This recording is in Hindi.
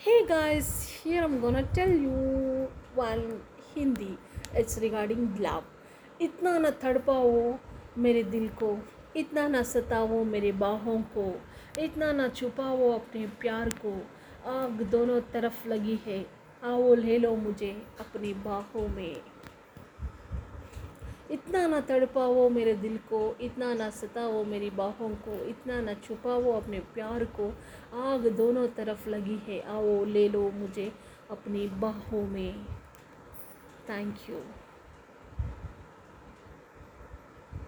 Hey guys, here I'm gonna tell you one Hindi. It's regarding love. इतना ना तड़पाओ मेरे दिल को इतना ना सताओ मेरे बाहों को इतना ना छुपाओ अपने प्यार को आग दोनों तरफ़ लगी है आओ ले लो मुझे अपनी बाहों में इतना ना तड़पाओ मेरे दिल को, इतना ना सताओ मेरी बाहों को, इतना ना छुपाओ अपने प्यार को। आग दोनों तरफ़ लगी है, आओ ले लो मुझे अपनी बाहों में। Thank you